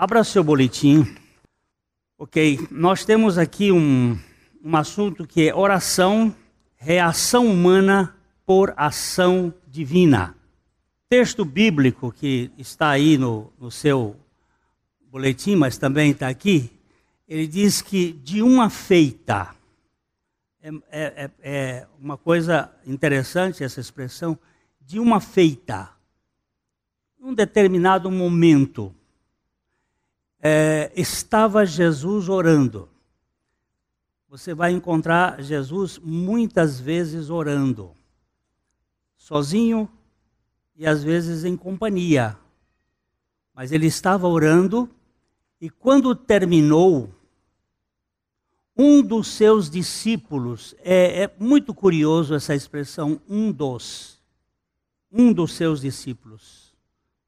Abra seu boletim. Ok, nós temos aqui um, um assunto que é oração, reação humana por ação divina. Texto bíblico que está aí no, no seu boletim, mas também está aqui, ele diz que de uma feita, é, é, é, é uma coisa interessante essa expressão, de uma feita, um determinado momento, é, estava Jesus orando. Você vai encontrar Jesus muitas vezes orando, sozinho e às vezes em companhia. Mas ele estava orando e quando terminou, um dos seus discípulos, é, é muito curioso essa expressão, um dos, um dos seus discípulos,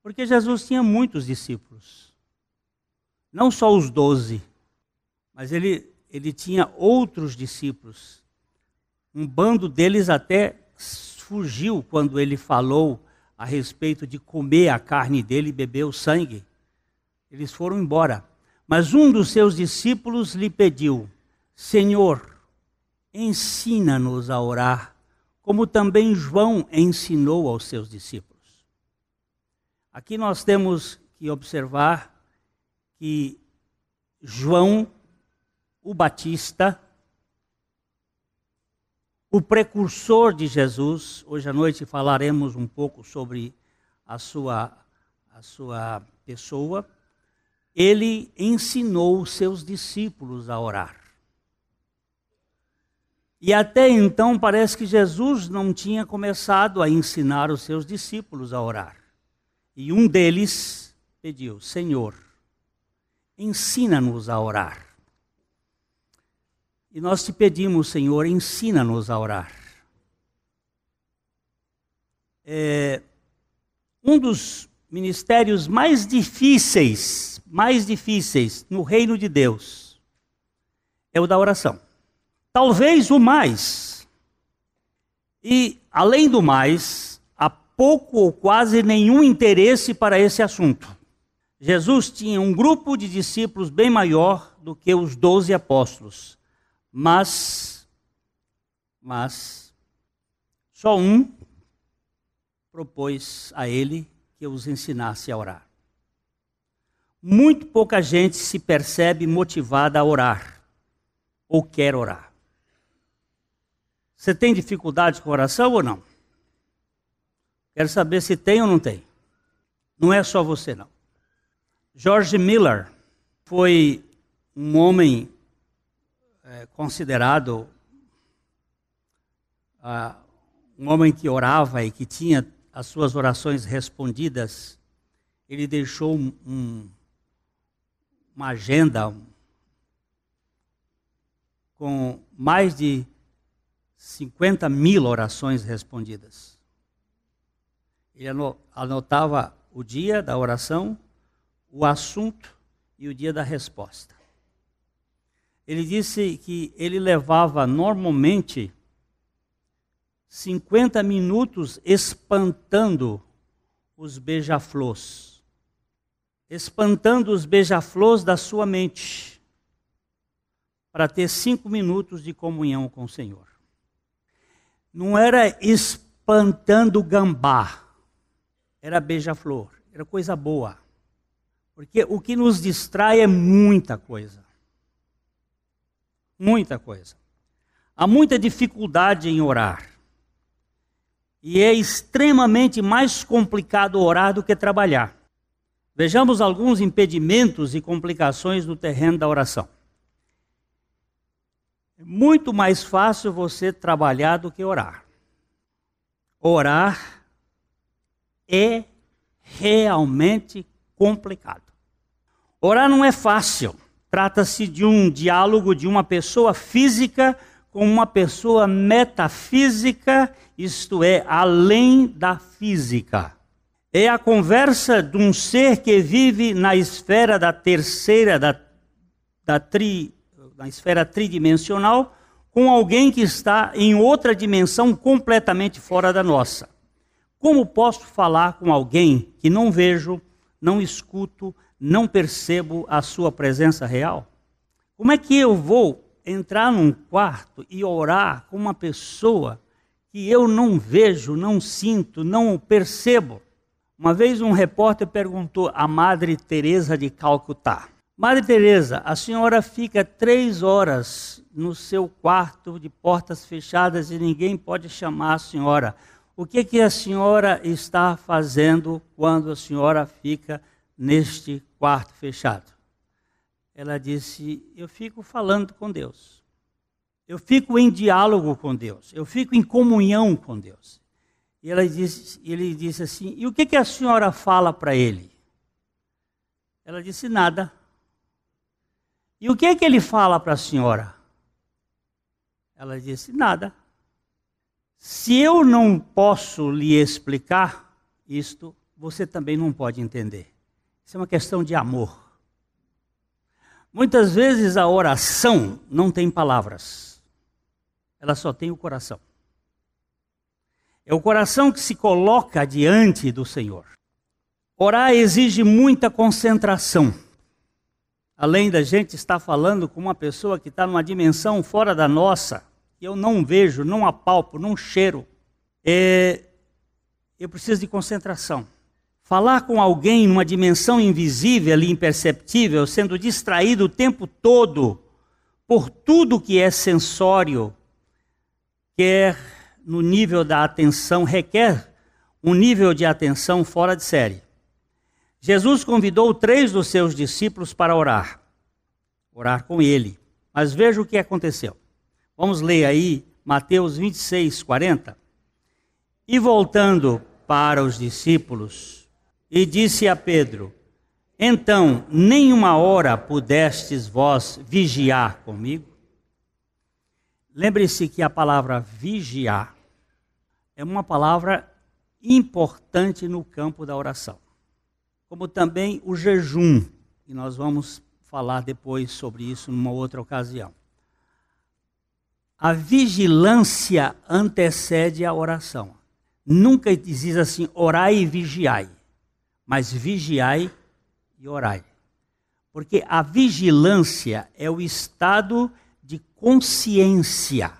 porque Jesus tinha muitos discípulos. Não só os doze, mas ele, ele tinha outros discípulos. Um bando deles até fugiu quando ele falou a respeito de comer a carne dele e beber o sangue. Eles foram embora. Mas um dos seus discípulos lhe pediu: Senhor, ensina-nos a orar, como também João ensinou aos seus discípulos. Aqui nós temos que observar que João o Batista, o precursor de Jesus, hoje à noite falaremos um pouco sobre a sua, a sua pessoa, ele ensinou os seus discípulos a orar. E até então parece que Jesus não tinha começado a ensinar os seus discípulos a orar. E um deles pediu: Senhor, ensina-nos a orar. E nós te pedimos, Senhor, ensina-nos a orar. É, um dos ministérios mais difíceis, mais difíceis no reino de Deus é o da oração. Talvez o mais. E, além do mais, há pouco ou quase nenhum interesse para esse assunto. Jesus tinha um grupo de discípulos bem maior do que os doze apóstolos, mas, mas, só um propôs a ele que os ensinasse a orar. Muito pouca gente se percebe motivada a orar ou quer orar. Você tem dificuldade com oração ou não? Quero saber se tem ou não tem. Não é só você, não. George Miller foi um homem é, considerado uh, um homem que orava e que tinha as suas orações respondidas. Ele deixou um, uma agenda com mais de 50 mil orações respondidas. Ele anotava o dia da oração, o assunto e o dia da resposta. Ele disse que ele levava normalmente 50 minutos espantando os beija-flores, espantando os beija-flores da sua mente, para ter cinco minutos de comunhão com o Senhor. Não era espantando gambá, era beija-flor, era coisa boa. Porque o que nos distrai é muita coisa. Muita coisa. Há muita dificuldade em orar. E é extremamente mais complicado orar do que trabalhar. Vejamos alguns impedimentos e complicações no terreno da oração. É muito mais fácil você trabalhar do que orar. Orar é realmente complicado. Orar não é fácil. Trata-se de um diálogo de uma pessoa física com uma pessoa metafísica, isto é, além da física. É a conversa de um ser que vive na esfera da terceira, da, da tri, na esfera tridimensional, com alguém que está em outra dimensão completamente fora da nossa. Como posso falar com alguém que não vejo, não escuto, não percebo a sua presença real? Como é que eu vou entrar num quarto e orar com uma pessoa que eu não vejo, não sinto, não percebo? Uma vez um repórter perguntou à Madre Teresa de Calcutá: Madre Teresa, a senhora fica três horas no seu quarto de portas fechadas e ninguém pode chamar a senhora. O que, que a senhora está fazendo quando a senhora fica neste quarto fechado? Ela disse: Eu fico falando com Deus. Eu fico em diálogo com Deus. Eu fico em comunhão com Deus. E ela disse, ele disse assim: E o que, que a senhora fala para ele? Ela disse: Nada. E o que, que ele fala para a senhora? Ela disse: Nada. Se eu não posso lhe explicar isto, você também não pode entender. Isso é uma questão de amor. Muitas vezes a oração não tem palavras, ela só tem o coração. É o coração que se coloca diante do Senhor. Orar exige muita concentração. Além da gente estar falando com uma pessoa que está numa dimensão fora da nossa, que eu não vejo, não apalpo, não cheiro, é, eu preciso de concentração. Falar com alguém numa dimensão invisível e imperceptível, sendo distraído o tempo todo por tudo que é sensório, quer no nível da atenção, requer um nível de atenção fora de série. Jesus convidou três dos seus discípulos para orar, orar com ele. Mas veja o que aconteceu. Vamos ler aí Mateus 26, 40. E voltando para os discípulos, e disse a Pedro: Então, nenhuma hora pudestes vós vigiar comigo? Lembre-se que a palavra vigiar é uma palavra importante no campo da oração, como também o jejum, e nós vamos falar depois sobre isso numa outra ocasião. A vigilância antecede a oração. Nunca diz assim, orai e vigiai, mas vigiai e orai. Porque a vigilância é o estado de consciência.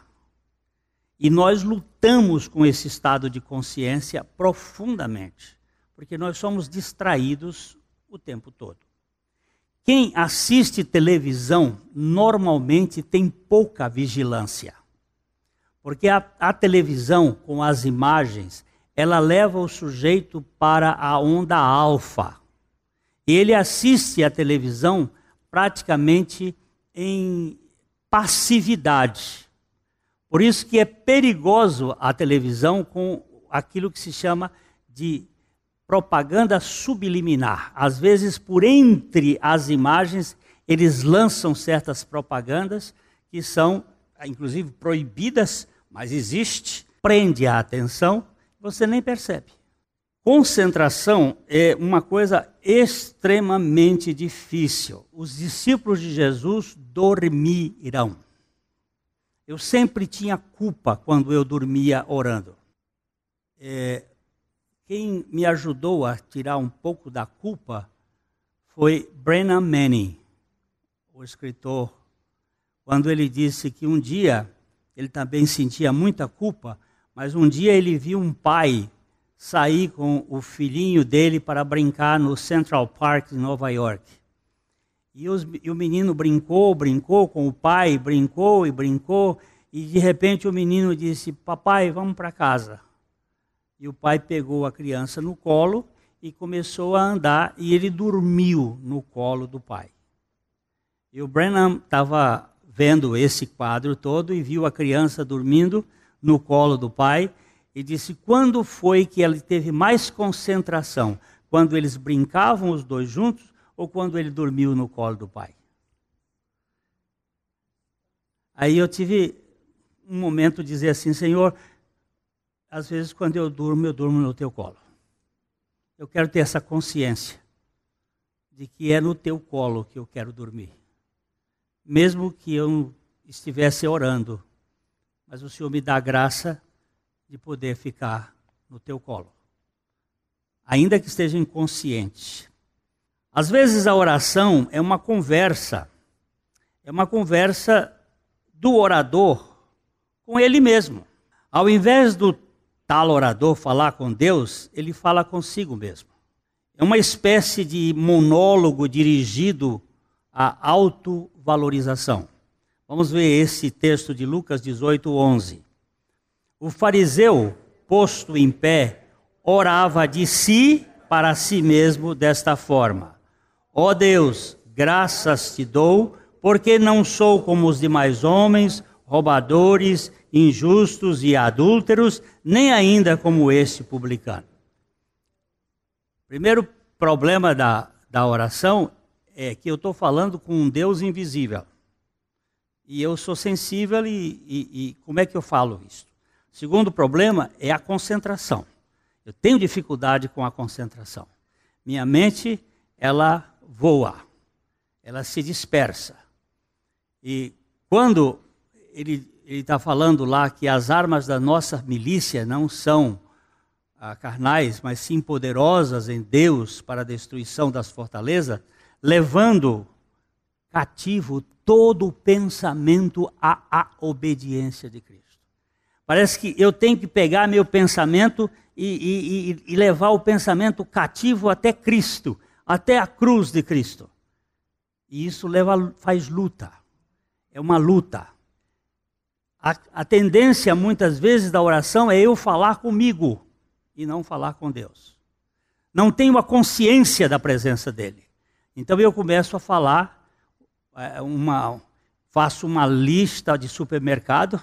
E nós lutamos com esse estado de consciência profundamente, porque nós somos distraídos o tempo todo. Quem assiste televisão normalmente tem pouca vigilância. Porque a, a, televisão, com as imagens, ela leva o sujeito para a onda alfa. Ele assiste a televisão praticamente em passividade. Por isso que é perigoso a televisão com aquilo que se chama de propaganda subliminar. Às vezes, por entre as imagens, eles lançam certas propagandas que são, inclusive, proibidas, mas existe, prende a atenção, você nem percebe. Concentração é uma coisa extremamente difícil. Os discípulos de Jesus dormirão. Eu sempre tinha culpa quando eu dormia orando. É, quem me ajudou a tirar um pouco da culpa foi Brennan Manning, o escritor, quando ele disse que um dia ele também sentia muita culpa, mas um dia ele viu um pai sair com o filhinho dele para brincar no Central Park de Nova York. E, os, e o menino brincou, brincou com o pai, brincou e brincou, e de repente o menino disse: Papai, vamos para casa. E o pai pegou a criança no colo e começou a andar e ele dormiu no colo do pai. E o Brennan estava vendo esse quadro todo e viu a criança dormindo no colo do pai e disse: quando foi que ele teve mais concentração? Quando eles brincavam os dois juntos ou quando ele dormiu no colo do pai? Aí eu tive um momento de dizer assim: Senhor, às vezes, quando eu durmo, eu durmo no teu colo. Eu quero ter essa consciência de que é no teu colo que eu quero dormir. Mesmo que eu estivesse orando, mas o Senhor me dá a graça de poder ficar no teu colo. Ainda que esteja inconsciente. Às vezes a oração é uma conversa, é uma conversa do orador com ele mesmo. Ao invés do tal orador falar com Deus, ele fala consigo mesmo. É uma espécie de monólogo dirigido à autovalorização. Vamos ver esse texto de Lucas 18, 11. O fariseu, posto em pé, orava de si para si mesmo desta forma: Ó oh Deus, graças te dou, porque não sou como os demais homens, roubadores, injustos e adúlteros, nem ainda como este publicano. Primeiro problema da, da oração é que eu estou falando com um Deus invisível. E eu sou sensível e, e, e como é que eu falo isso? Segundo problema é a concentração. Eu tenho dificuldade com a concentração. Minha mente, ela voa, ela se dispersa. E quando ele está falando lá que as armas da nossa milícia não são ah, carnais, mas sim poderosas em Deus para a destruição das fortalezas, levando cativo todo o pensamento à, à obediência de Cristo. Parece que eu tenho que pegar meu pensamento e, e, e levar o pensamento cativo até Cristo, até a cruz de Cristo. E isso leva, faz luta. É uma luta. A, a tendência, muitas vezes, da oração é eu falar comigo e não falar com Deus. Não tenho a consciência da presença dele. Então eu começo a falar, uma, faço uma lista de supermercado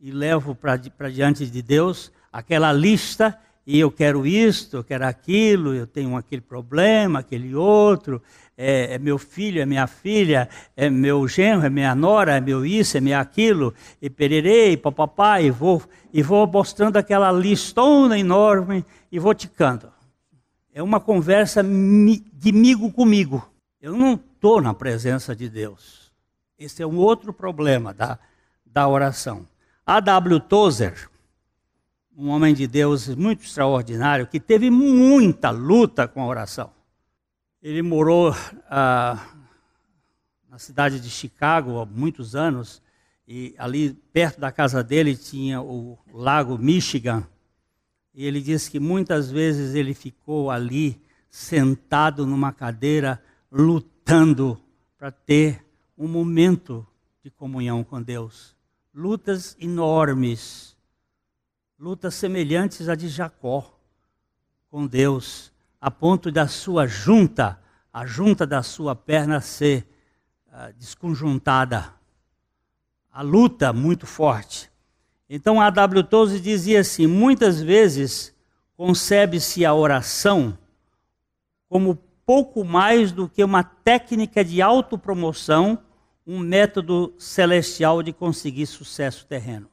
e levo para diante de Deus aquela lista e eu quero isto, eu quero aquilo, eu tenho aquele problema, aquele outro, é, é, meu filho, é minha filha, é meu genro, é minha nora, é meu isso, é meu aquilo, e pererei, papapá, e vou, e vou mostrando aquela listona enorme e vou ticando. É uma conversa de migo comigo. Eu não estou na presença de Deus. Esse é um outro problema da, da oração. A W. Tozer, um homem de Deus muito extraordinário, que teve muita luta com a oração. Ele morou ah, na cidade de Chicago há muitos anos, e ali perto da casa dele tinha o lago Michigan. E ele disse que muitas vezes ele ficou ali sentado numa cadeira, lutando para ter um momento de comunhão com Deus. Lutas enormes lutas semelhantes à de Jacó com Deus, a ponto da sua junta, a junta da sua perna ser uh, desconjuntada. A luta muito forte. Então a W. Tozer dizia assim: muitas vezes concebe-se a oração como pouco mais do que uma técnica de autopromoção, um método celestial de conseguir sucesso terreno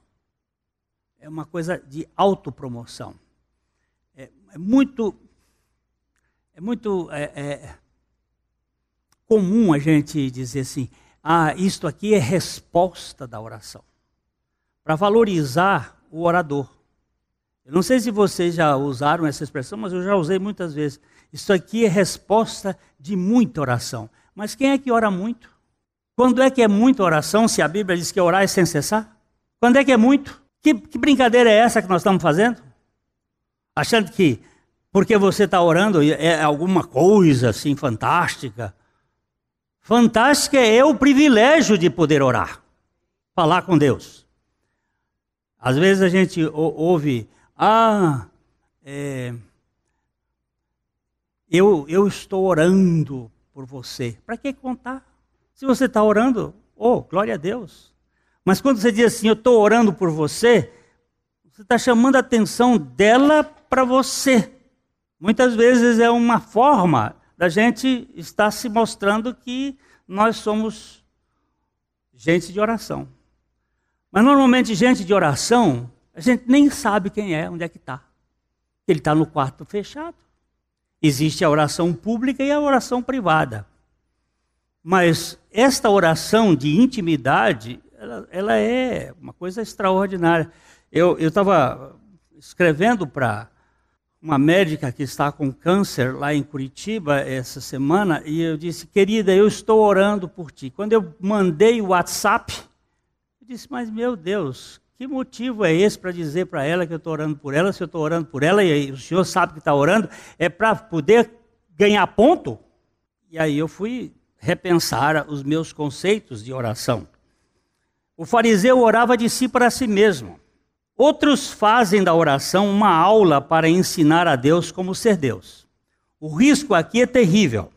é uma coisa de autopromoção. É, é muito, é muito é, é, comum a gente dizer assim: ah, isto aqui é resposta da oração. Para valorizar o orador. Eu não sei se vocês já usaram essa expressão, mas eu já usei muitas vezes. Isso aqui é resposta de muita oração. Mas quem é que ora muito? Quando é que é muita oração, se a Bíblia diz que orar é sem cessar? Quando é que é muito? Que, que brincadeira é essa que nós estamos fazendo? Achando que porque você está orando é alguma coisa assim fantástica. Fantástica é o privilégio de poder orar, falar com Deus. Às vezes a gente ouve, ah, é, eu, eu estou orando por você. Para que contar? Se você está orando, oh, glória a Deus. Mas quando você diz assim, eu estou orando por você, você está chamando a atenção dela para você. Muitas vezes é uma forma da gente estar se mostrando que nós somos gente de oração. Mas normalmente, gente de oração, a gente nem sabe quem é, onde é que está. Ele está no quarto fechado. Existe a oração pública e a oração privada. Mas esta oração de intimidade, ela, ela é uma coisa extraordinária. Eu estava escrevendo para uma médica que está com câncer lá em Curitiba essa semana e eu disse, querida, eu estou orando por ti. Quando eu mandei o WhatsApp, eu disse, mas meu Deus, que motivo é esse para dizer para ela que eu estou orando por ela? Se eu estou orando por ela e o senhor sabe que está orando, é para poder ganhar ponto? E aí eu fui repensar os meus conceitos de oração. O fariseu orava de si para si mesmo. Outros fazem da oração uma aula para ensinar a Deus como ser Deus. O risco aqui é terrível.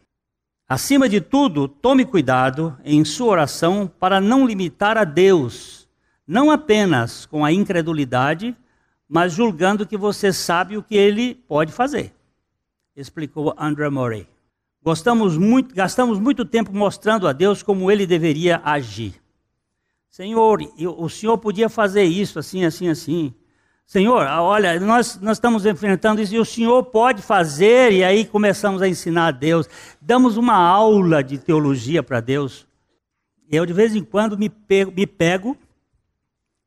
Acima de tudo, tome cuidado em sua oração para não limitar a Deus, não apenas com a incredulidade, mas julgando que você sabe o que ele pode fazer. Explicou Andrew Murray. Gostamos muito, gastamos muito tempo mostrando a Deus como ele deveria agir. Senhor, o Senhor podia fazer isso assim, assim, assim. Senhor, olha, nós, nós estamos enfrentando isso e o Senhor pode fazer, e aí começamos a ensinar a Deus. Damos uma aula de teologia para Deus. Eu, de vez em quando, me pego, me pego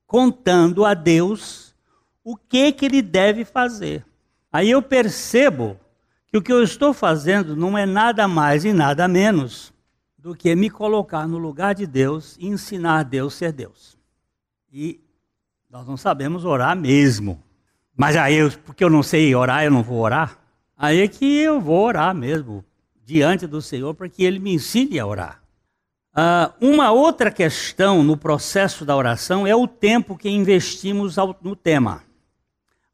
contando a Deus o que, que ele deve fazer. Aí eu percebo que o que eu estou fazendo não é nada mais e nada menos do que me colocar no lugar de Deus e ensinar Deus a ser Deus. E nós não sabemos orar mesmo. Mas aí, eu, porque eu não sei orar, eu não vou orar. Aí é que eu vou orar mesmo, diante do Senhor, para que Ele me ensine a orar. Uh, uma outra questão no processo da oração é o tempo que investimos no tema.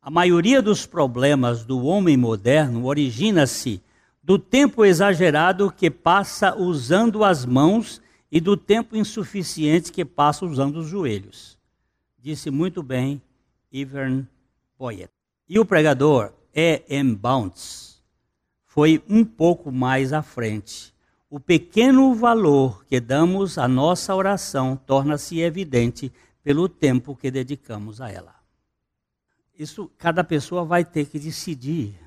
A maioria dos problemas do homem moderno origina-se do tempo exagerado que passa usando as mãos e do tempo insuficiente que passa usando os joelhos. Disse muito bem Ivern Boyet. E o pregador E. M. Bounds foi um pouco mais à frente. O pequeno valor que damos à nossa oração torna-se evidente pelo tempo que dedicamos a ela. Isso cada pessoa vai ter que decidir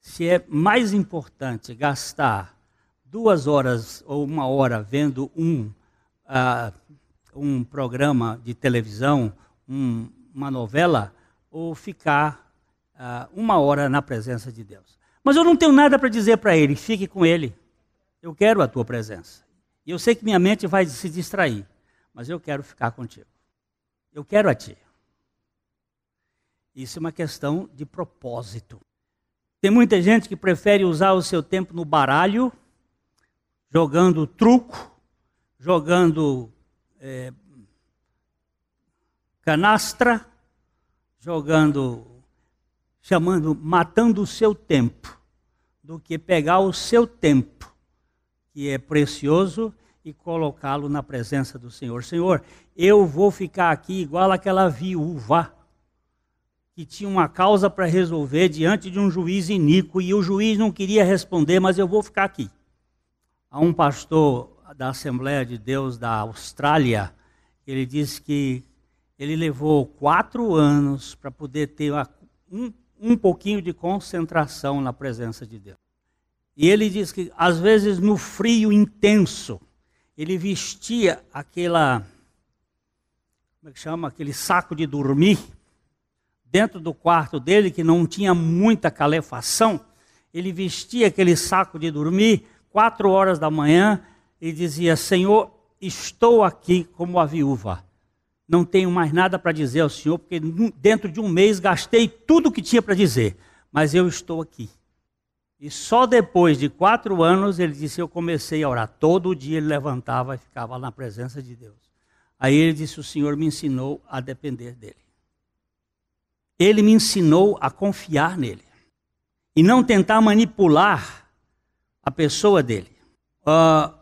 se é mais importante gastar duas horas ou uma hora vendo um, uh, um programa de televisão, um, uma novela, ou ficar uh, uma hora na presença de Deus. Mas eu não tenho nada para dizer para ele, fique com ele. Eu quero a tua presença. E eu sei que minha mente vai se distrair, mas eu quero ficar contigo. Eu quero a ti. Isso é uma questão de propósito. Tem muita gente que prefere usar o seu tempo no baralho, jogando truco, jogando é, canastra, jogando, chamando, matando o seu tempo, do que pegar o seu tempo, que é precioso, e colocá-lo na presença do Senhor. Senhor, eu vou ficar aqui igual aquela viúva que tinha uma causa para resolver diante de um juiz iníquo e o juiz não queria responder, mas eu vou ficar aqui. Há um pastor da Assembleia de Deus da Austrália, ele disse que ele levou quatro anos para poder ter uma, um, um pouquinho de concentração na presença de Deus. E ele diz que, às vezes, no frio intenso, ele vestia aquela. Como é que chama? Aquele saco de dormir dentro do quarto dele, que não tinha muita calefação, ele vestia aquele saco de dormir, quatro horas da manhã, e dizia: Senhor, estou aqui como a viúva. Não tenho mais nada para dizer ao Senhor, porque dentro de um mês gastei tudo o que tinha para dizer, mas eu estou aqui. E só depois de quatro anos ele disse: Eu comecei a orar. Todo dia ele levantava e ficava na presença de Deus. Aí ele disse: O Senhor me ensinou a depender dele ele me ensinou a confiar nele e não tentar manipular a pessoa dele. Uh,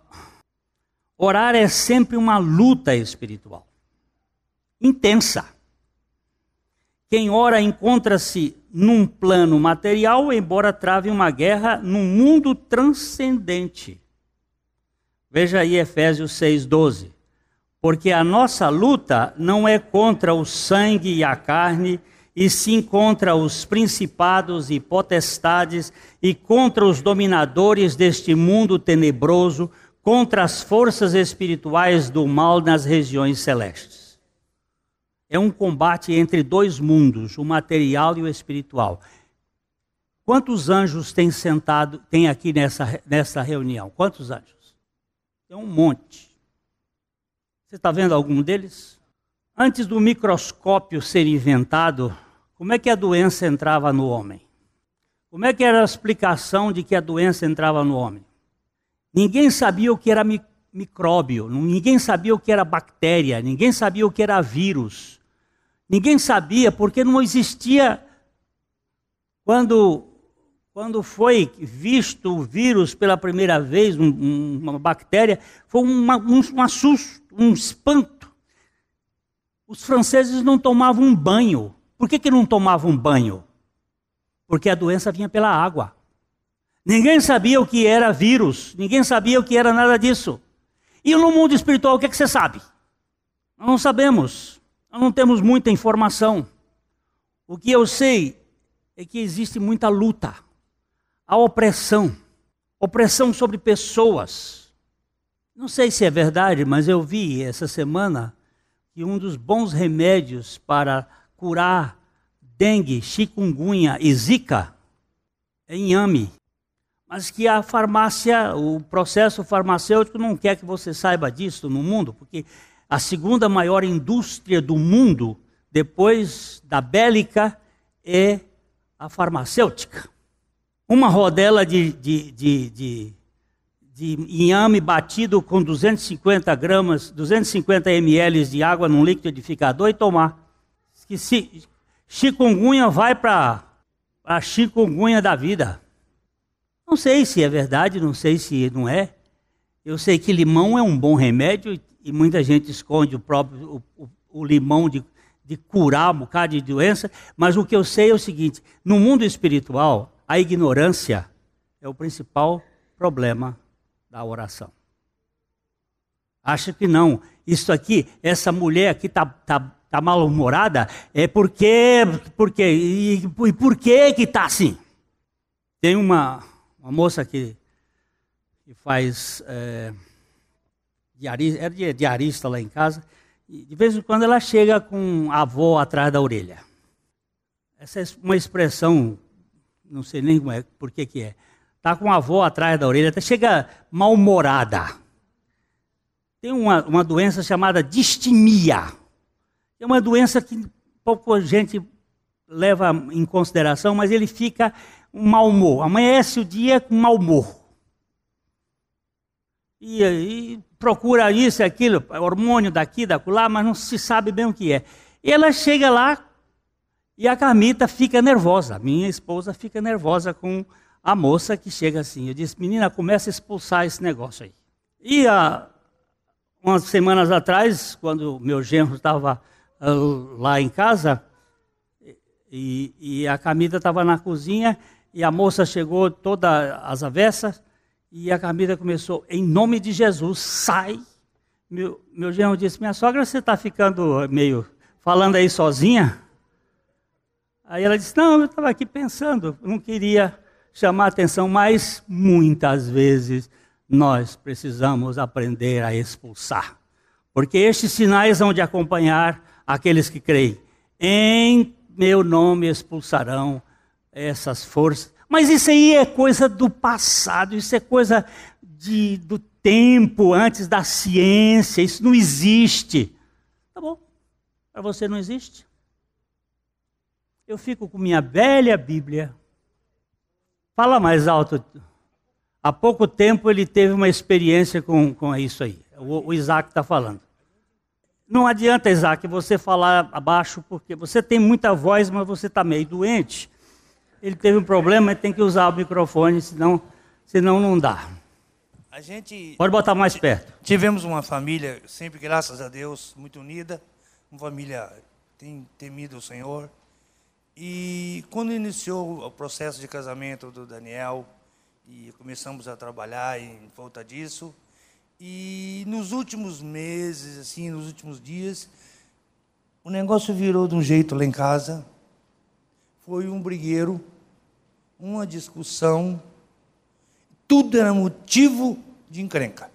orar é sempre uma luta espiritual intensa. Quem ora encontra-se num plano material, embora trave uma guerra num mundo transcendente. Veja aí Efésios 6,12. Porque a nossa luta não é contra o sangue e a carne, e sim contra os principados e potestades e contra os dominadores deste mundo tenebroso, contra as forças espirituais do mal nas regiões celestes. É um combate entre dois mundos, o material e o espiritual. Quantos anjos tem sentado, tem aqui nessa, nessa reunião? Quantos anjos? Tem um monte. Você está vendo algum deles? Antes do microscópio ser inventado, como é que a doença entrava no homem? Como é que era a explicação de que a doença entrava no homem? Ninguém sabia o que era micróbio, ninguém sabia o que era bactéria, ninguém sabia o que era vírus. Ninguém sabia porque não existia quando quando foi visto o vírus pela primeira vez, um, um, uma bactéria, foi uma, um, um assusto, um espanto. Os franceses não tomavam um banho. Por que, que não tomavam banho? Porque a doença vinha pela água. Ninguém sabia o que era vírus, ninguém sabia o que era nada disso. E no mundo espiritual, o que, é que você sabe? Nós não sabemos, nós não temos muita informação. O que eu sei é que existe muita luta, a opressão, opressão sobre pessoas. Não sei se é verdade, mas eu vi essa semana que um dos bons remédios para curar dengue, chikungunya e zika é inhame. Mas que a farmácia, o processo farmacêutico não quer que você saiba disso no mundo, porque a segunda maior indústria do mundo, depois da bélica, é a farmacêutica. Uma rodela de, de, de, de, de inhame batido com 250 gramas, 250 ml de água num liquidificador e tomar. Que se, chikungunya vai para a chikungunya da vida. Não sei se é verdade, não sei se não é. Eu sei que limão é um bom remédio e muita gente esconde o próprio o, o, o limão de de curar um bocado de doença, mas o que eu sei é o seguinte: no mundo espiritual, a ignorância é o principal problema da oração. Acho que não. Isso aqui, essa mulher aqui está tá, tá mal-humorada, é porque, porque e, e por que que está assim? Tem uma, uma moça que, que faz é, diarista, é diarista lá em casa, de vez em quando ela chega com a avó atrás da orelha. Essa é uma expressão, não sei nem é, por que que é. Está com a avó atrás da orelha, até chega mal-humorada. Tem uma, uma doença chamada distimia. É uma doença que pouca gente leva em consideração, mas ele fica um mau humor. Amanhece o dia com mau humor. E, e procura isso e aquilo, hormônio daqui, da lá, mas não se sabe bem o que é. E ela chega lá e a Camita fica nervosa. Minha esposa fica nervosa com a moça que chega assim. Eu disse, menina, começa a expulsar esse negócio aí. E há umas semanas atrás, quando meu genro estava uh, lá em casa, e, e a Camita estava na cozinha, e a moça chegou toda às avessas, e a Camila começou, em nome de Jesus, sai. Meu, meu genro disse, minha sogra, você está ficando meio falando aí sozinha? Aí ela disse, não, eu estava aqui pensando, não queria chamar atenção, mas muitas vezes nós precisamos aprender a expulsar. Porque estes sinais vão de acompanhar aqueles que creem. Em meu nome expulsarão essas forças mas isso aí é coisa do passado, isso é coisa de, do tempo antes da ciência, isso não existe. Tá bom, para você não existe? Eu fico com minha velha Bíblia. Fala mais alto. Há pouco tempo ele teve uma experiência com, com isso aí. O, o Isaac está falando. Não adianta, Isaac, você falar abaixo, porque você tem muita voz, mas você está meio doente ele teve um problema, tem que usar o microfone, senão, senão não dá. A gente Pode botar mais perto. Tivemos uma família, sempre graças a Deus, muito unida, uma família tem temido o Senhor. E quando iniciou o processo de casamento do Daniel, e começamos a trabalhar em volta disso, e nos últimos meses, assim, nos últimos dias, o negócio virou de um jeito lá em casa. Foi um brigueiro uma discussão, tudo era motivo de encrenca.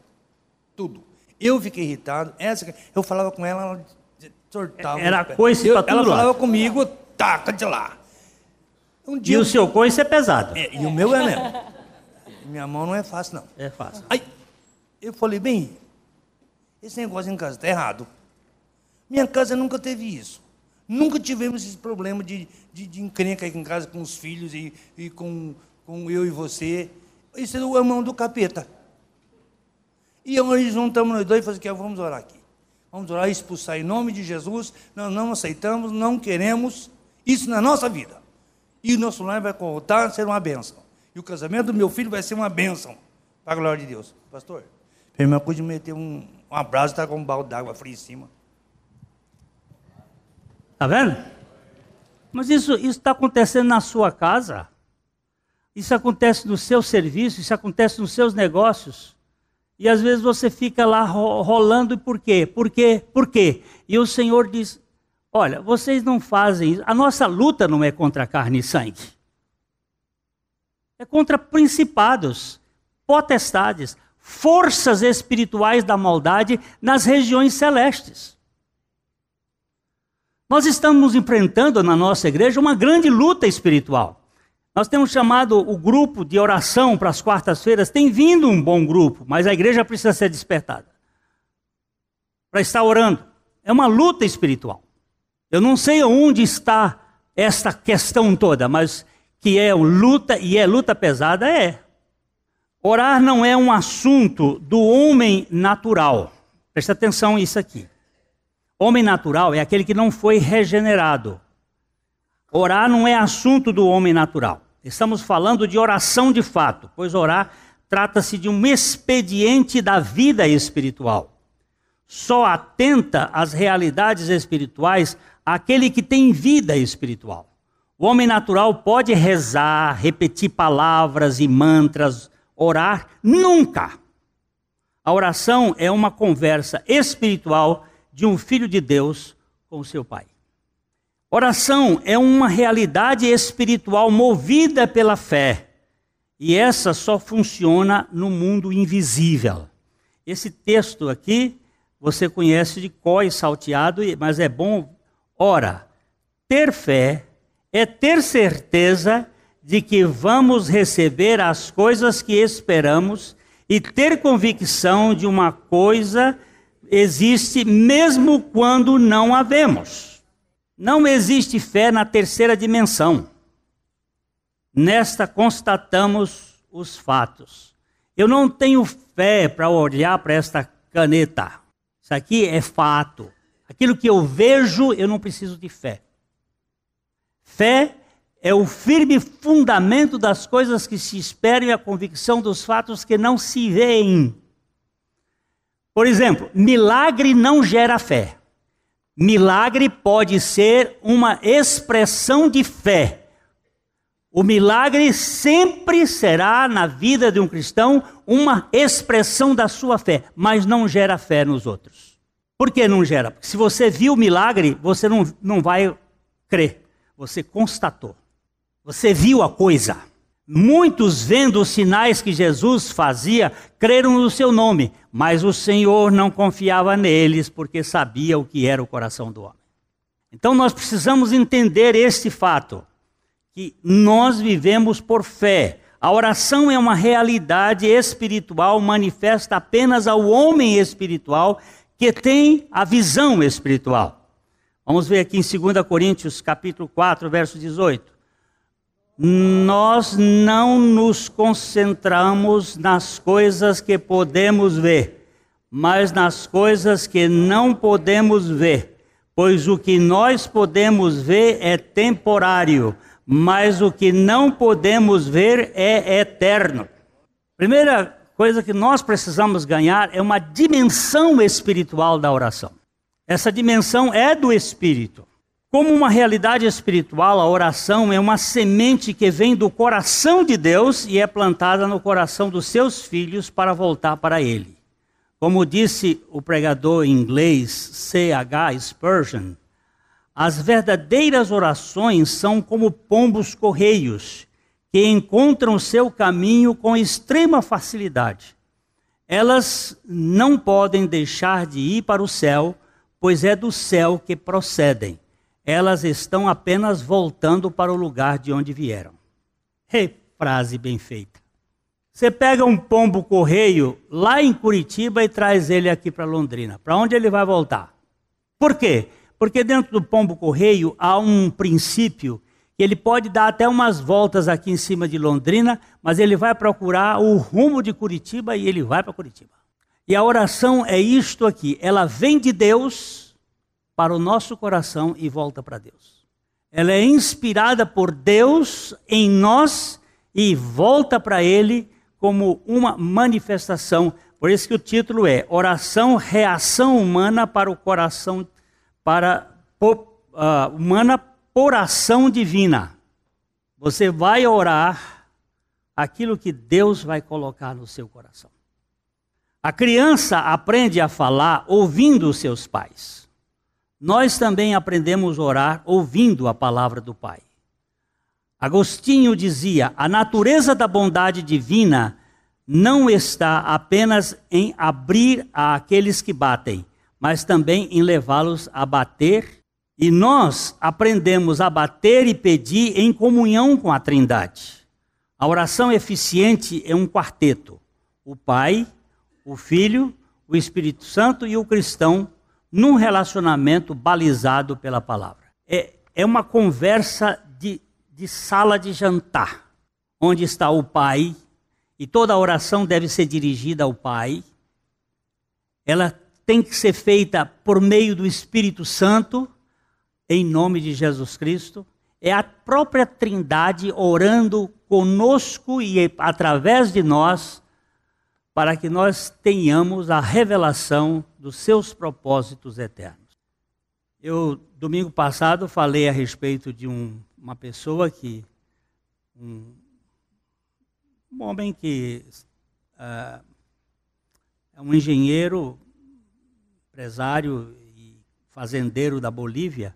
Tudo. Eu fiquei irritado, essa, eu falava com ela, ela sortava. Era coisa para tudo Ela falava comigo, taca de lá. Um dia, e o seu coice é pesado. É, e o meu é mesmo. Minha mão não é fácil, não. É fácil. Aí, eu falei, bem, esse negócio em casa está errado. Minha casa nunca teve isso. Nunca tivemos esse problema de, de, de encrenca aqui em casa com os filhos e, e com, com eu e você. Isso é a mão do capeta. E hoje juntamos nós dois e falamos que vamos orar aqui. Vamos orar e expulsar em nome de Jesus. Nós não aceitamos, não queremos isso na nossa vida. E o nosso lar vai voltar a ser uma bênção. E o casamento do meu filho vai ser uma bênção. Para a glória de Deus. Pastor, a irmã pode meter um, um abraço e estar com um balde d'água fria em cima. Está vendo? Mas isso está acontecendo na sua casa. Isso acontece no seu serviço, isso acontece nos seus negócios. E às vezes você fica lá rolando, e por quê? Por quê? Por quê? E o Senhor diz: Olha, vocês não fazem isso. A nossa luta não é contra carne e sangue. É contra principados, potestades, forças espirituais da maldade nas regiões celestes. Nós estamos enfrentando na nossa igreja uma grande luta espiritual. Nós temos chamado o grupo de oração para as quartas-feiras, tem vindo um bom grupo, mas a igreja precisa ser despertada para estar orando. É uma luta espiritual. Eu não sei onde está esta questão toda, mas que é luta e é luta pesada, é. Orar não é um assunto do homem natural. Presta atenção nisso aqui. Homem natural é aquele que não foi regenerado. Orar não é assunto do homem natural. Estamos falando de oração de fato, pois orar trata-se de um expediente da vida espiritual. Só atenta às realidades espirituais aquele que tem vida espiritual. O homem natural pode rezar, repetir palavras e mantras, orar, nunca. A oração é uma conversa espiritual de um filho de Deus com seu pai. Oração é uma realidade espiritual movida pela fé. E essa só funciona no mundo invisível. Esse texto aqui você conhece de có salteado, mas é bom. Ora, ter fé é ter certeza de que vamos receber as coisas que esperamos e ter convicção de uma coisa existe mesmo quando não a vemos. Não existe fé na terceira dimensão. Nesta constatamos os fatos. Eu não tenho fé para olhar para esta caneta. Isso aqui é fato. Aquilo que eu vejo, eu não preciso de fé. Fé é o firme fundamento das coisas que se esperam e a convicção dos fatos que não se veem. Por exemplo, milagre não gera fé. Milagre pode ser uma expressão de fé. O milagre sempre será na vida de um cristão uma expressão da sua fé, mas não gera fé nos outros. Por que não gera? Porque se você viu o milagre, você não, não vai crer. Você constatou. Você viu a coisa. Muitos, vendo os sinais que Jesus fazia, creram no seu nome, mas o Senhor não confiava neles, porque sabia o que era o coração do homem. Então nós precisamos entender este fato, que nós vivemos por fé. A oração é uma realidade espiritual manifesta apenas ao homem espiritual que tem a visão espiritual. Vamos ver aqui em 2 Coríntios, capítulo 4, verso 18 nós não nos concentramos nas coisas que podemos ver, mas nas coisas que não podemos ver. Pois o que nós podemos ver é temporário, mas o que não podemos ver é eterno. Primeira coisa que nós precisamos ganhar é uma dimensão espiritual da oração. Essa dimensão é do espírito. Como uma realidade espiritual, a oração é uma semente que vem do coração de Deus e é plantada no coração dos seus filhos para voltar para Ele. Como disse o pregador inglês C.H. Spurgeon, as verdadeiras orações são como pombos correios, que encontram seu caminho com extrema facilidade. Elas não podem deixar de ir para o céu, pois é do céu que procedem elas estão apenas voltando para o lugar de onde vieram. Hey, frase bem feita. Você pega um pombo correio lá em Curitiba e traz ele aqui para Londrina. Para onde ele vai voltar? Por quê? Porque dentro do pombo correio há um princípio que ele pode dar até umas voltas aqui em cima de Londrina, mas ele vai procurar o rumo de Curitiba e ele vai para Curitiba. E a oração é isto aqui, ela vem de Deus para o nosso coração e volta para Deus. Ela é inspirada por Deus em nós e volta para ele como uma manifestação. Por isso que o título é Oração, reação humana para o coração para uh, humana por ação divina. Você vai orar aquilo que Deus vai colocar no seu coração. A criança aprende a falar ouvindo os seus pais. Nós também aprendemos a orar ouvindo a palavra do Pai. Agostinho dizia: a natureza da bondade divina não está apenas em abrir a aqueles que batem, mas também em levá-los a bater e nós aprendemos a bater e pedir em comunhão com a Trindade. A oração eficiente é um quarteto: o Pai, o Filho, o Espírito Santo e o cristão, num relacionamento balizado pela palavra. É, é uma conversa de, de sala de jantar, onde está o Pai, e toda a oração deve ser dirigida ao Pai. Ela tem que ser feita por meio do Espírito Santo em nome de Jesus Cristo, é a própria Trindade orando conosco e através de nós, para que nós tenhamos a revelação dos seus propósitos eternos. Eu, domingo passado, falei a respeito de um, uma pessoa que. Um, um homem que uh, é um engenheiro, empresário e fazendeiro da Bolívia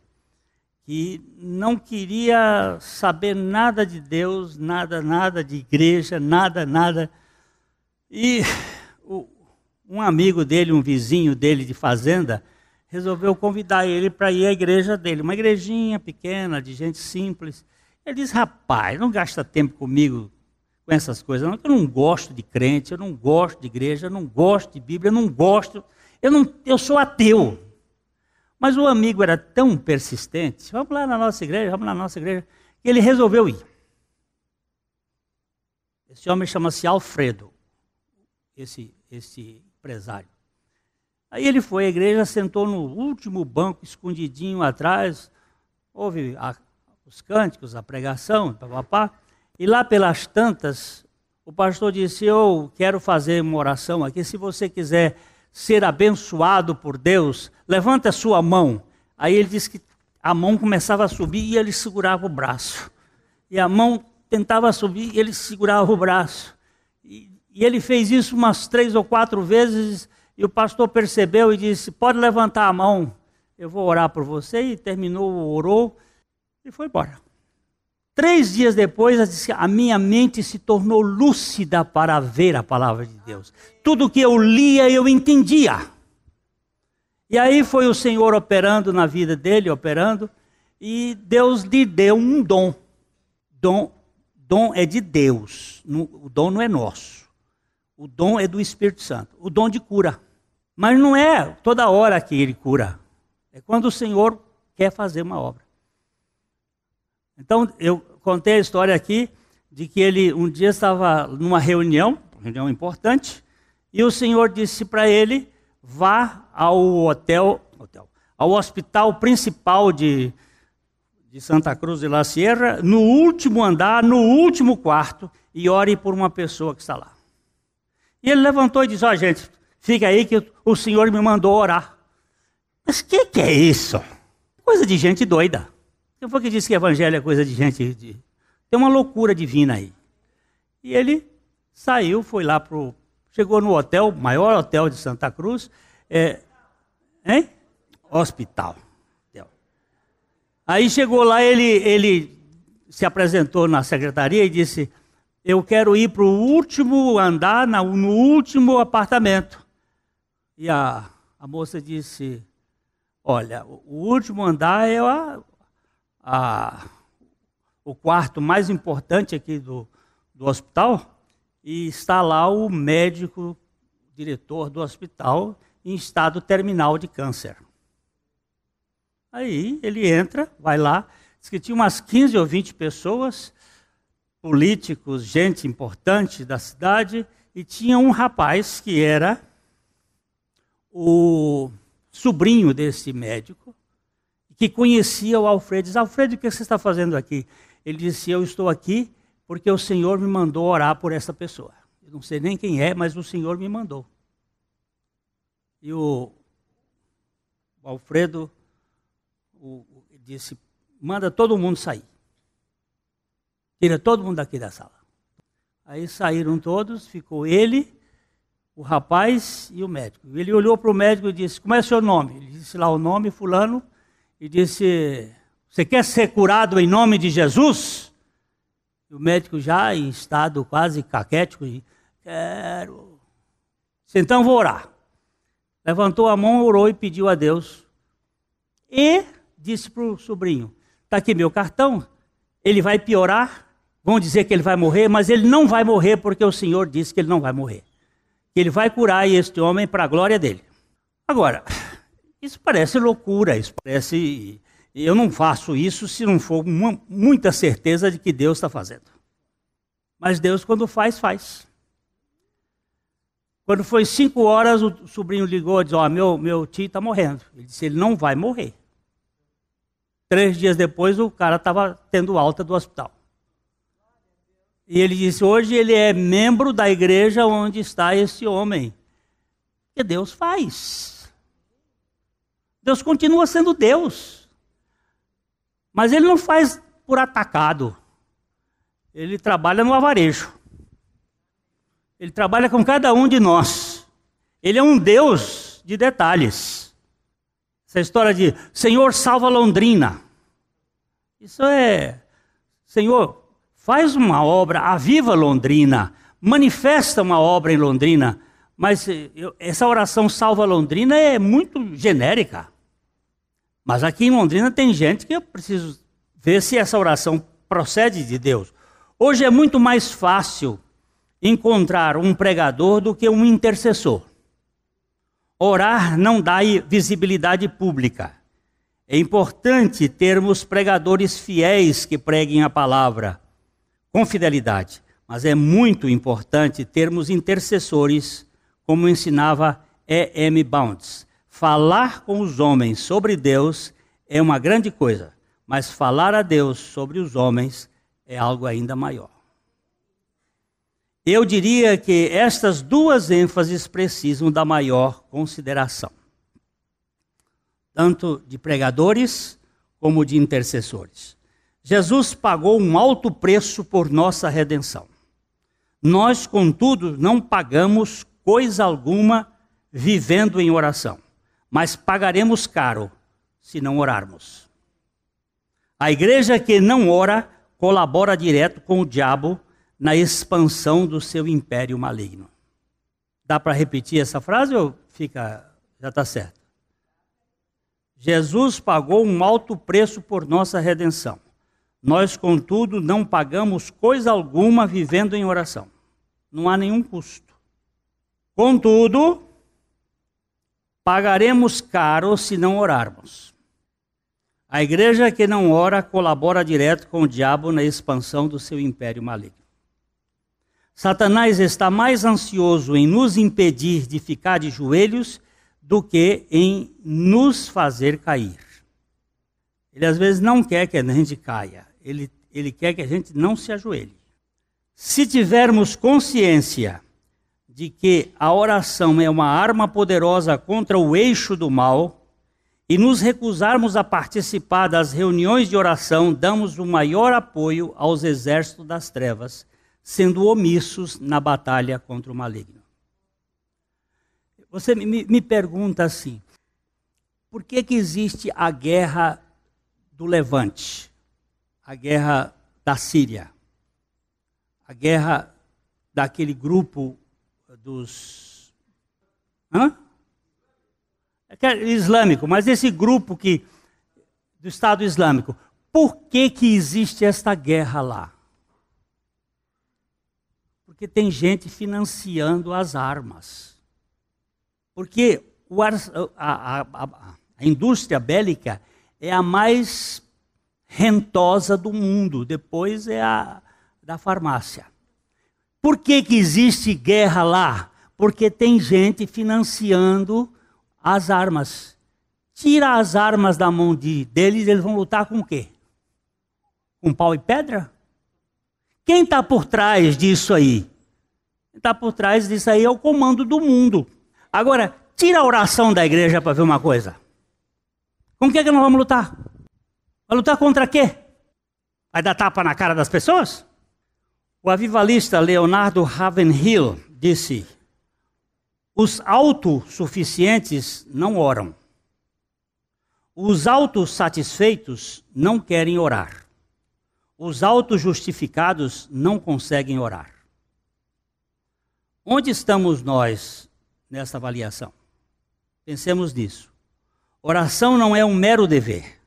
que não queria saber nada de Deus, nada, nada de igreja, nada, nada. E um amigo dele, um vizinho dele de fazenda, resolveu convidar ele para ir à igreja dele, uma igrejinha pequena, de gente simples. Ele disse: Rapaz, não gasta tempo comigo com essas coisas, não, eu não gosto de crente, eu não gosto de igreja, eu não gosto de Bíblia, eu não gosto, eu, não, eu sou ateu. Mas o amigo era tão persistente, vamos lá na nossa igreja, vamos lá na nossa igreja, que ele resolveu ir. Esse homem chama-se Alfredo, esse, esse empresário. Aí ele foi à igreja, sentou no último banco, escondidinho atrás, ouve a, os cânticos, a pregação, papapá, e lá pelas tantas, o pastor disse: Eu quero fazer uma oração aqui, se você quiser ser abençoado por Deus, levanta a sua mão. Aí ele disse que a mão começava a subir e ele segurava o braço. E a mão tentava subir e ele segurava o braço. E, ele fez isso umas três ou quatro vezes e o pastor percebeu e disse: Pode levantar a mão, eu vou orar por você. E terminou, orou e foi embora. Três dias depois, a minha mente se tornou lúcida para ver a palavra de Deus. Tudo que eu lia, eu entendia. E aí foi o Senhor operando na vida dele, operando, e Deus lhe deu um dom. Dom, dom é de Deus, o dom não é nosso. O dom é do Espírito Santo, o dom de cura. Mas não é toda hora que ele cura. É quando o Senhor quer fazer uma obra. Então, eu contei a história aqui de que ele um dia estava numa reunião, reunião importante, e o Senhor disse para ele: vá ao hotel, hotel, ao hospital principal de, de Santa Cruz de la Sierra, no último andar, no último quarto, e ore por uma pessoa que está lá. E ele levantou e disse: Ó, oh, gente, fica aí que o Senhor me mandou orar. Mas o que, que é isso? Coisa de gente doida. Quem foi que disse que evangelho é coisa de gente. De... Tem uma loucura divina aí. E ele saiu, foi lá pro. Chegou no hotel, maior hotel de Santa Cruz. É, hein? Hospital. Aí chegou lá, ele, ele se apresentou na secretaria e disse: Eu quero ir para o último andar, no último apartamento. E a, a moça disse: Olha, o último andar é a, a, o quarto mais importante aqui do, do hospital e está lá o médico, diretor do hospital, em estado terminal de câncer. Aí ele entra, vai lá, diz que tinha umas 15 ou 20 pessoas, políticos, gente importante da cidade, e tinha um rapaz que era o sobrinho desse médico, que conhecia o Alfredo. Diz, Alfredo, o que você está fazendo aqui? Ele disse, eu estou aqui porque o Senhor me mandou orar por essa pessoa. Eu não sei nem quem é, mas o Senhor me mandou. E o, Alfredo o, disse: manda todo mundo sair. Tira todo mundo daqui da sala. Aí saíram todos, ficou ele, o rapaz e o médico. Ele olhou para o médico e disse: Como é seu nome? Ele disse lá o nome, Fulano, e disse: Você quer ser curado em nome de Jesus? E o médico, já em estado quase caquético, disse: Quero. Então vou orar. Levantou a mão, orou e pediu a Deus. E disse para o sobrinho: Está aqui meu cartão, ele vai piorar, vão dizer que ele vai morrer, mas ele não vai morrer porque o Senhor disse que ele não vai morrer. Que ele vai curar este homem para a glória dele. Agora, isso parece loucura, isso parece. Eu não faço isso se não for uma, muita certeza de que Deus está fazendo. Mas Deus, quando faz, faz. Quando foi cinco horas, o sobrinho ligou e disse: Ó, oh, meu, meu tio está morrendo. Ele disse: Ele não vai morrer. Três dias depois, o cara estava tendo alta do hospital. E ele disse: Hoje ele é membro da igreja onde está esse homem. Que Deus faz. Deus continua sendo Deus. Mas ele não faz por atacado. Ele trabalha no avarejo. Ele trabalha com cada um de nós. Ele é um Deus de detalhes. Essa história de Senhor salva Londrina. Isso é, Senhor, faz uma obra, aviva Londrina, manifesta uma obra em Londrina. Mas eu, essa oração salva Londrina é muito genérica. Mas aqui em Londrina tem gente que eu preciso ver se essa oração procede de Deus. Hoje é muito mais fácil encontrar um pregador do que um intercessor. Orar não dá visibilidade pública. É importante termos pregadores fiéis que preguem a palavra com fidelidade, mas é muito importante termos intercessores, como ensinava E. M. Bounds. Falar com os homens sobre Deus é uma grande coisa, mas falar a Deus sobre os homens é algo ainda maior. Eu diria que estas duas ênfases precisam da maior consideração, tanto de pregadores como de intercessores. Jesus pagou um alto preço por nossa redenção. Nós, contudo, não pagamos coisa alguma vivendo em oração, mas pagaremos caro se não orarmos. A igreja que não ora colabora direto com o diabo na expansão do seu império maligno. Dá para repetir essa frase ou fica já está certo? Jesus pagou um alto preço por nossa redenção. Nós, contudo, não pagamos coisa alguma vivendo em oração. Não há nenhum custo. Contudo, pagaremos caro se não orarmos. A igreja que não ora colabora direto com o diabo na expansão do seu império maligno. Satanás está mais ansioso em nos impedir de ficar de joelhos do que em nos fazer cair. Ele às vezes não quer que a gente caia, ele, ele quer que a gente não se ajoelhe. Se tivermos consciência de que a oração é uma arma poderosa contra o eixo do mal, e nos recusarmos a participar das reuniões de oração, damos o maior apoio aos exércitos das trevas sendo omissos na batalha contra o maligno. Você me, me pergunta assim: por que, que existe a guerra do Levante, a guerra da Síria, a guerra daquele grupo dos. Hã? É islâmico, mas esse grupo que do Estado Islâmico. por que, que existe esta guerra lá? Porque tem gente financiando as armas. Porque o, a, a, a, a indústria bélica é a mais rentosa do mundo, depois é a da farmácia. Por que, que existe guerra lá? Porque tem gente financiando as armas. Tira as armas da mão de, deles, eles vão lutar com o quê? Com pau e pedra? Quem está por trás disso aí? Está por trás disso aí é o comando do mundo. Agora, tira a oração da igreja para ver uma coisa. Com o que, é que nós vamos lutar? Vai lutar contra quê? Vai dar tapa na cara das pessoas? O avivalista Leonardo Ravenhill disse: os autossuficientes não oram. Os autossatisfeitos não querem orar. Os autojustificados não conseguem orar. Onde estamos nós nessa avaliação? Pensemos nisso. Oração não é um mero dever.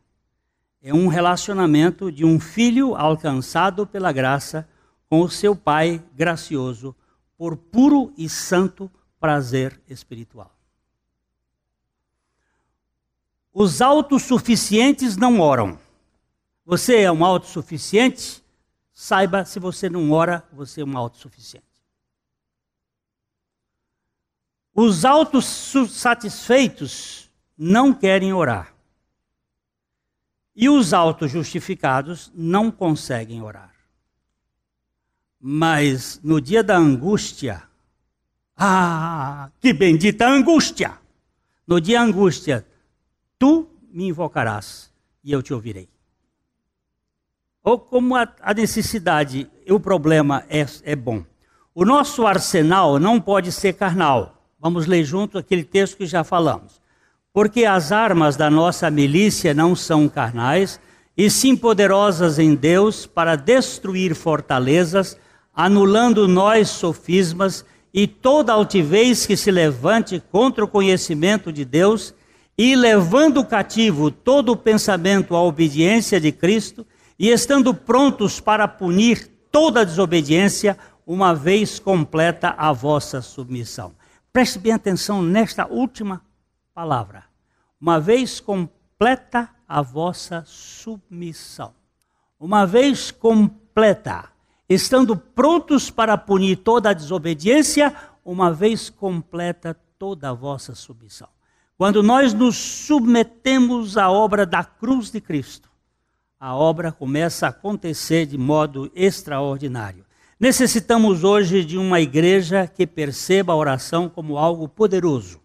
É um relacionamento de um filho alcançado pela graça com o seu Pai gracioso por puro e santo prazer espiritual. Os autossuficientes não oram. Você é um autossuficiente? Saiba, se você não ora, você é um autossuficiente. Os autossatisfeitos não querem orar. E os autojustificados não conseguem orar. Mas no dia da angústia, ah, que bendita angústia! No dia da angústia, tu me invocarás e eu te ouvirei. Ou como a, a necessidade e o problema é, é bom. O nosso arsenal não pode ser carnal. Vamos ler junto aquele texto que já falamos. Porque as armas da nossa milícia não são carnais, e sim poderosas em Deus para destruir fortalezas anulando nós sofismas e toda altivez que se levante contra o conhecimento de Deus, e levando cativo todo o pensamento à obediência de Cristo, e estando prontos para punir toda desobediência, uma vez completa a vossa submissão. Preste bem atenção nesta última palavra. Uma vez completa a vossa submissão. Uma vez completa estando prontos para punir toda a desobediência, uma vez completa toda a vossa submissão. Quando nós nos submetemos à obra da cruz de Cristo, a obra começa a acontecer de modo extraordinário. Necessitamos hoje de uma igreja que perceba a oração como algo poderoso.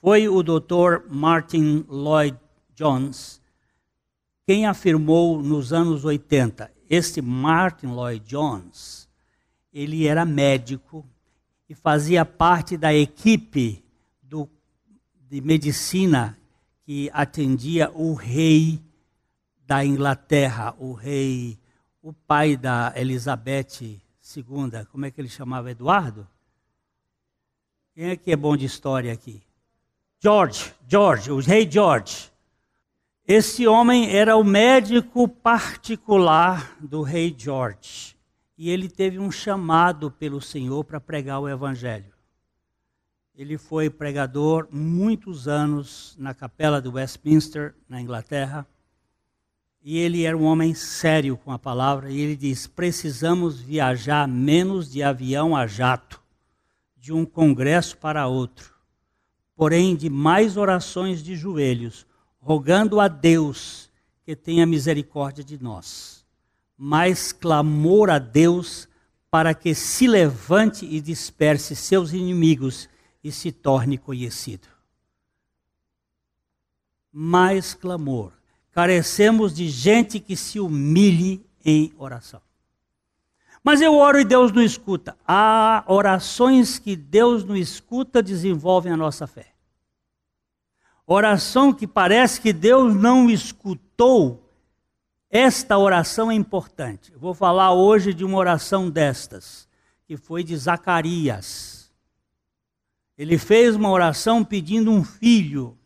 Foi o Dr. Martin Lloyd Jones quem afirmou nos anos 80: este Martin Lloyd Jones, ele era médico e fazia parte da equipe do, de medicina que atendia o rei da Inglaterra, o rei, o pai da Elizabeth II. Como é que ele chamava? Eduardo? Quem é que é bom de história aqui? George, George, o rei George. Esse homem era o médico particular do rei George. E ele teve um chamado pelo Senhor para pregar o evangelho. Ele foi pregador muitos anos na capela de Westminster, na Inglaterra. E ele era um homem sério com a palavra. E ele diz: precisamos viajar menos de avião a jato, de um congresso para outro, porém de mais orações de joelhos rogando a Deus que tenha misericórdia de nós, mas clamor a Deus para que se levante e disperse seus inimigos e se torne conhecido. Mais clamor. Carecemos de gente que se humilhe em oração. Mas eu oro e Deus não escuta. Há orações que Deus não escuta desenvolvem a nossa fé. Oração que parece que Deus não escutou, esta oração é importante. Eu vou falar hoje de uma oração destas, que foi de Zacarias. Ele fez uma oração pedindo um filho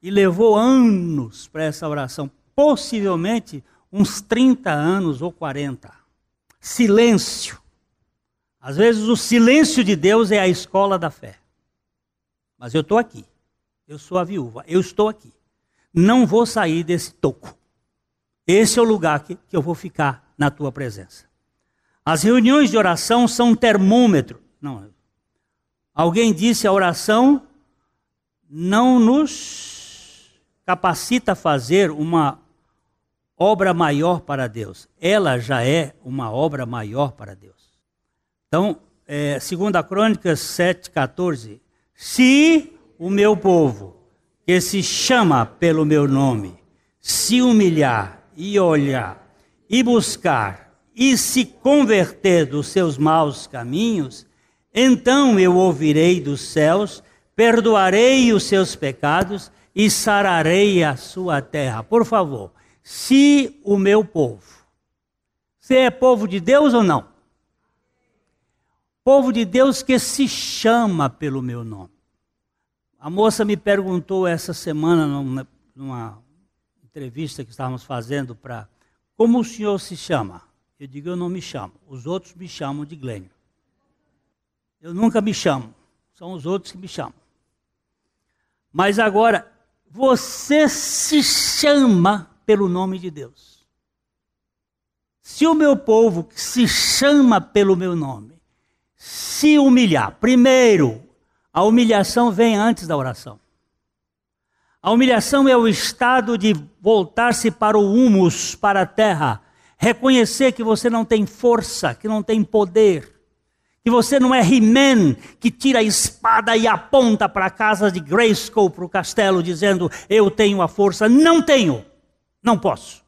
e levou anos para essa oração possivelmente uns 30 anos ou 40. Silêncio. Às vezes o silêncio de Deus é a escola da fé. Mas eu estou aqui. Eu sou a viúva. Eu estou aqui. Não vou sair desse toco. Esse é o lugar que, que eu vou ficar na tua presença. As reuniões de oração são um termômetro. Não. Alguém disse a oração não nos capacita a fazer uma obra maior para Deus. Ela já é uma obra maior para Deus. Então, é, 2 Crônicas 7,14. Se o meu povo, que se chama pelo meu nome, se humilhar e olhar e buscar e se converter dos seus maus caminhos, então eu ouvirei dos céus, perdoarei os seus pecados e sararei a sua terra. Por favor, se o meu povo. Você é povo de Deus ou não? Povo de Deus que se chama pelo meu nome. A moça me perguntou essa semana, numa entrevista que estávamos fazendo, para como o senhor se chama? Eu digo, eu não me chamo. Os outros me chamam de Glênio. Eu nunca me chamo. São os outros que me chamam. Mas agora, você se chama pelo nome de Deus. Se o meu povo que se chama pelo meu nome se humilhar, primeiro, a humilhação vem antes da oração. A humilhação é o estado de voltar-se para o humus, para a terra, reconhecer que você não tem força, que não tem poder, que você não é He-Man que tira a espada e aponta para a casa de Grayskull, para o castelo, dizendo: Eu tenho a força. Não tenho. Não posso.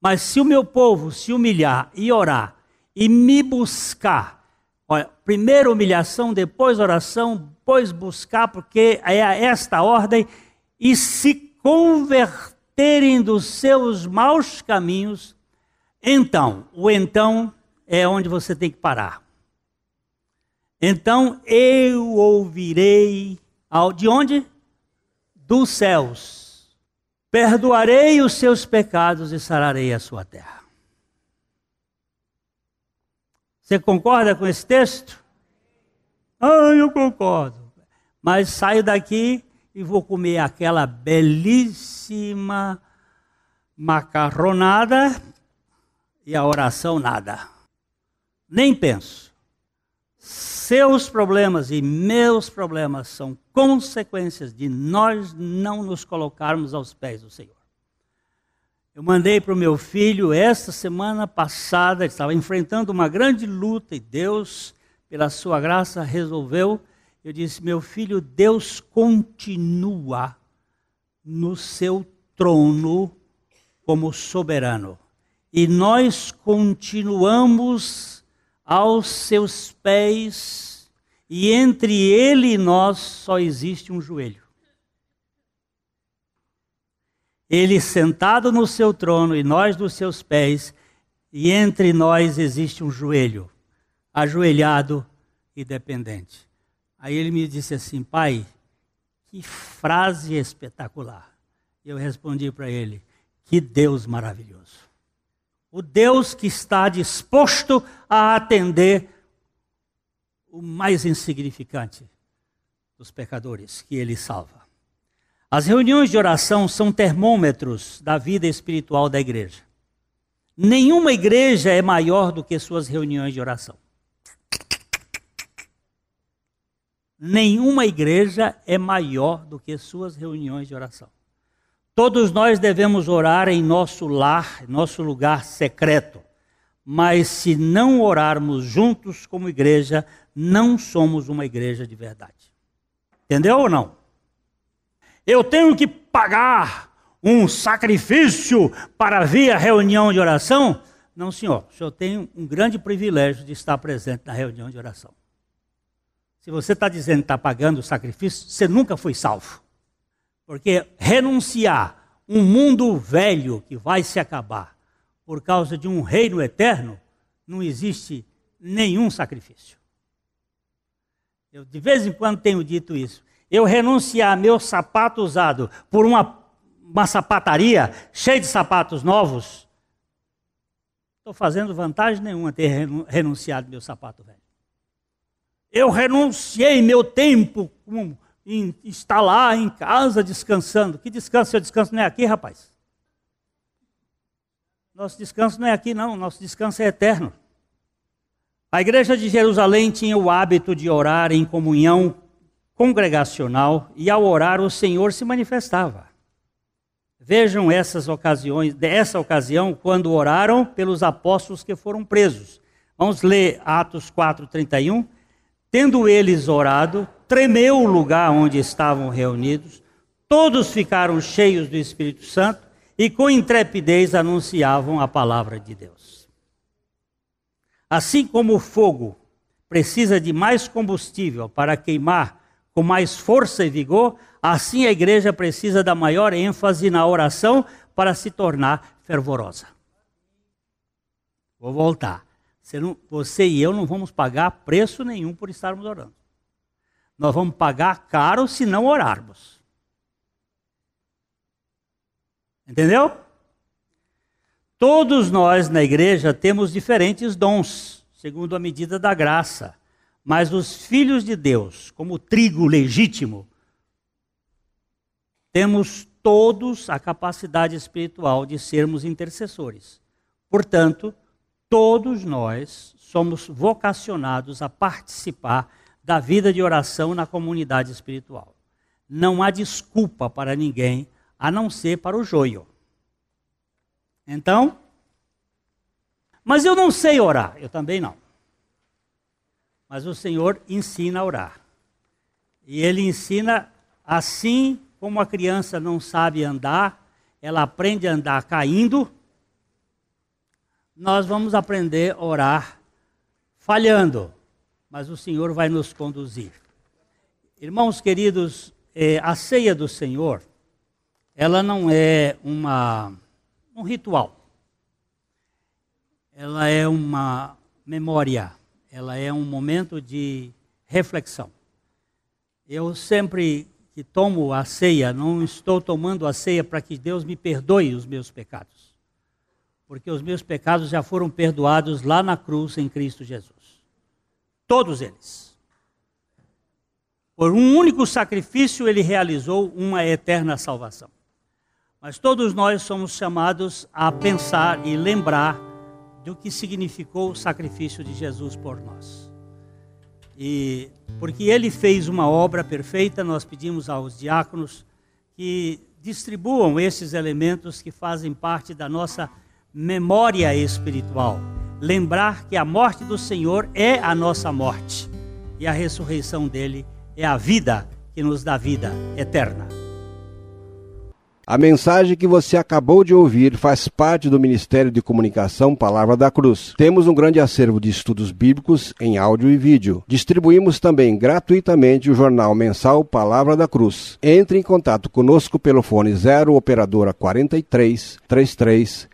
Mas se o meu povo se humilhar e orar e me buscar, olha, primeiro humilhação, depois oração, depois buscar, porque é esta ordem, e se converterem dos seus maus caminhos, então, o então é onde você tem que parar. Então eu ouvirei, de onde? Dos céus Perdoarei os seus pecados e sararei a sua terra. Você concorda com esse texto? Ah, eu concordo. Mas saio daqui e vou comer aquela belíssima macarronada e a oração nada. Nem penso seus problemas e meus problemas são consequências de nós não nos colocarmos aos pés do Senhor. Eu mandei para o meu filho esta semana passada, ele estava enfrentando uma grande luta e Deus, pela sua graça, resolveu. Eu disse: Meu filho, Deus continua no seu trono como soberano. E nós continuamos aos seus pés, e entre ele e nós só existe um joelho. Ele sentado no seu trono e nós nos seus pés, e entre nós existe um joelho, ajoelhado e dependente. Aí ele me disse assim: Pai, que frase espetacular. Eu respondi para ele: Que Deus maravilhoso o Deus que está disposto a atender o mais insignificante dos pecadores que ele salva. As reuniões de oração são termômetros da vida espiritual da igreja. Nenhuma igreja é maior do que suas reuniões de oração. Nenhuma igreja é maior do que suas reuniões de oração. Todos nós devemos orar em nosso lar, nosso lugar secreto. Mas se não orarmos juntos como igreja, não somos uma igreja de verdade. Entendeu ou não? Eu tenho que pagar um sacrifício para vir à reunião de oração? Não, senhor. O senhor tem um grande privilégio de estar presente na reunião de oração. Se você está dizendo que está pagando o sacrifício, você nunca foi salvo. Porque renunciar um mundo velho que vai se acabar por causa de um reino eterno, não existe nenhum sacrifício. Eu de vez em quando tenho dito isso. Eu renunciar meu sapato usado por uma uma sapataria cheia de sapatos novos. Estou fazendo vantagem nenhuma ter renunciado meu sapato velho. Eu renunciei meu tempo em estar lá em casa descansando. Que descanso? Seu descanso não é aqui, rapaz. Nosso descanso não é aqui, não. Nosso descanso é eterno. A igreja de Jerusalém tinha o hábito de orar em comunhão congregacional e ao orar o Senhor se manifestava. Vejam essas ocasiões, dessa ocasião, quando oraram pelos apóstolos que foram presos. Vamos ler Atos 4:31. Tendo eles orado, tremeu o lugar onde estavam reunidos, todos ficaram cheios do Espírito Santo e com intrepidez anunciavam a palavra de Deus. Assim como o fogo precisa de mais combustível para queimar com mais força e vigor, assim a igreja precisa da maior ênfase na oração para se tornar fervorosa. Vou voltar. Você, não, você, e eu não vamos pagar preço nenhum por estarmos orando. Nós vamos pagar caro se não orarmos. Entendeu? Todos nós na igreja temos diferentes dons, segundo a medida da graça. Mas os filhos de Deus, como trigo legítimo, temos todos a capacidade espiritual de sermos intercessores. Portanto, todos nós somos vocacionados a participar da vida de oração na comunidade espiritual. Não há desculpa para ninguém a não ser para o joio. Então, mas eu não sei orar, eu também não. Mas o Senhor ensina a orar. E Ele ensina assim como a criança não sabe andar, ela aprende a andar caindo. Nós vamos aprender a orar falhando, mas o Senhor vai nos conduzir. Irmãos queridos, eh, a ceia do Senhor, ela não é uma um ritual. Ela é uma memória, ela é um momento de reflexão. Eu sempre que tomo a ceia, não estou tomando a ceia para que Deus me perdoe os meus pecados. Porque os meus pecados já foram perdoados lá na cruz em Cristo Jesus. Todos eles. Por um único sacrifício, ele realizou uma eterna salvação. Mas todos nós somos chamados a pensar e lembrar do que significou o sacrifício de Jesus por nós. E porque ele fez uma obra perfeita, nós pedimos aos diáconos que distribuam esses elementos que fazem parte da nossa memória espiritual. Lembrar que a morte do Senhor é a nossa morte e a ressurreição dele é a vida que nos dá vida eterna. A mensagem que você acabou de ouvir faz parte do Ministério de Comunicação Palavra da Cruz. Temos um grande acervo de estudos bíblicos em áudio e vídeo. Distribuímos também gratuitamente o jornal mensal Palavra da Cruz. Entre em contato conosco pelo fone 0 operadora 43 33